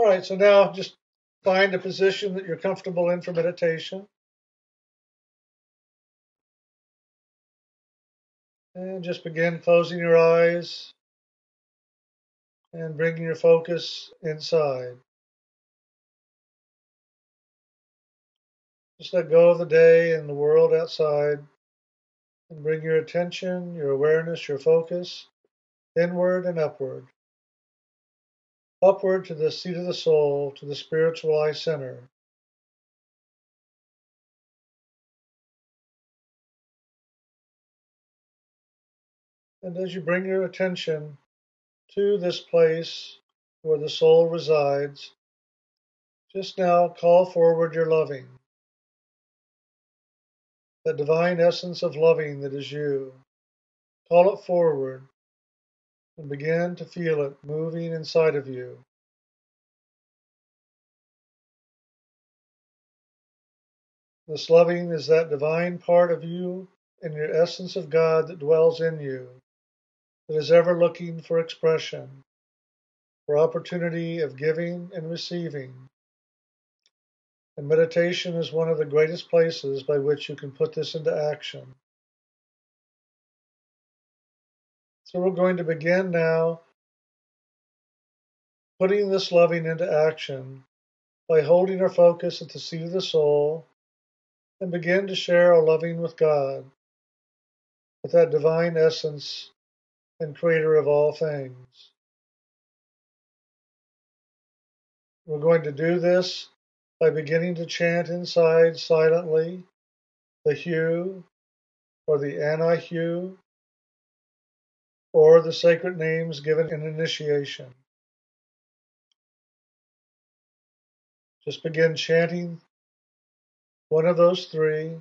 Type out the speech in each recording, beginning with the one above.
All right, so now just find a position that you're comfortable in for meditation. And just begin closing your eyes and bringing your focus inside. Just let go of the day and the world outside and bring your attention, your awareness, your focus inward and upward. Upward to the seat of the soul, to the spiritual eye center. And as you bring your attention to this place where the soul resides, just now call forward your loving, that divine essence of loving that is you. Call it forward and begin to feel it moving inside of you. This loving is that divine part of you and your essence of God that dwells in you that is ever looking for expression, for opportunity of giving and receiving. And meditation is one of the greatest places by which you can put this into action. So we're going to begin now putting this loving into action by holding our focus at the seat of the soul and begin to share our loving with God, with that divine essence and creator of all things. We're going to do this by beginning to chant inside silently the HU or the Ani-HU or the sacred names given in initiation. Just begin chanting one of those three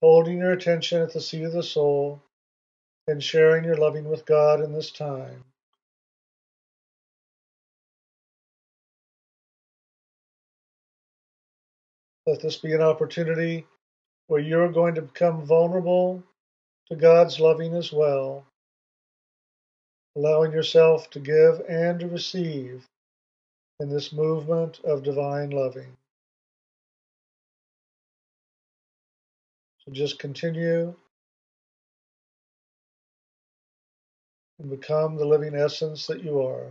holding your attention at the seat of the soul and sharing your loving with God in this time. Let this be an opportunity where you're going to become vulnerable to God's loving as well, allowing yourself to give and to receive in this movement of divine loving. So just continue and become the living essence that you are.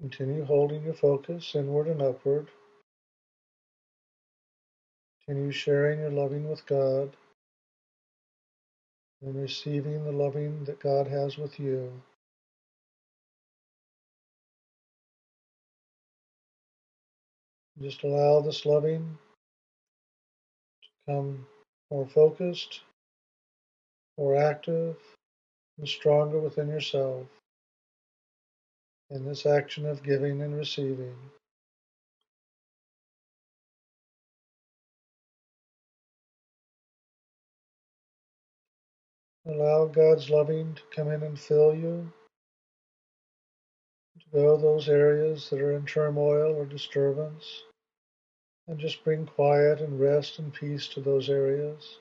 Continue holding your focus inward and upward. Continue sharing your loving with God and receiving the loving that God has with you. Just allow this loving to come more focused, more active, and stronger within yourself in this action of giving and receiving. Allow God's loving to come in and fill you, to go those areas that are in turmoil or disturbance, and just bring quiet and rest and peace to those areas.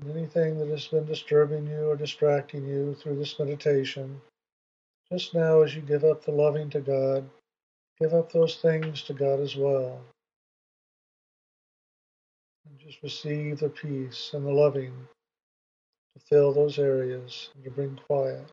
And anything that has been disturbing you or distracting you through this meditation, just now as you give up the loving to God, give up those things to God as well. And just receive the peace and the loving to fill those areas and to bring quiet.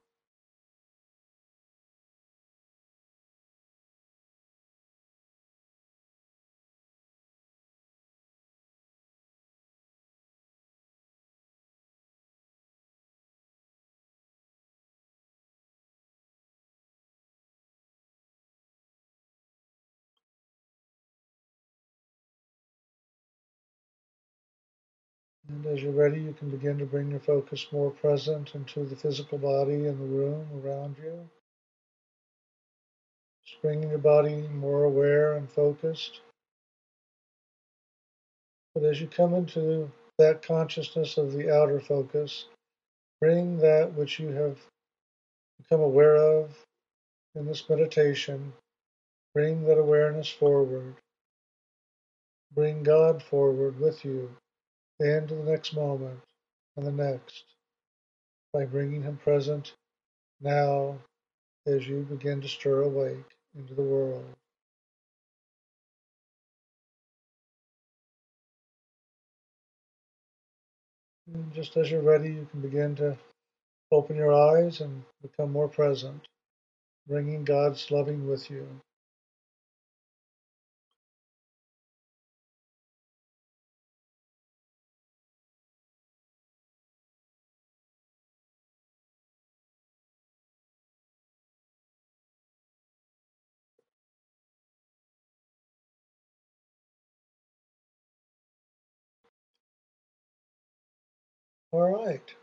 And as you're ready, you can begin to bring your focus more present into the physical body and the room around you. Just bringing your body more aware and focused. But as you come into that consciousness of the outer focus, bring that which you have become aware of in this meditation, bring that awareness forward. Bring God forward with you into the next moment and the next by bringing Him present now as you begin to stir awake into the world. And just as you're ready, you can begin to open your eyes and become more present, bringing God's loving with you. All right.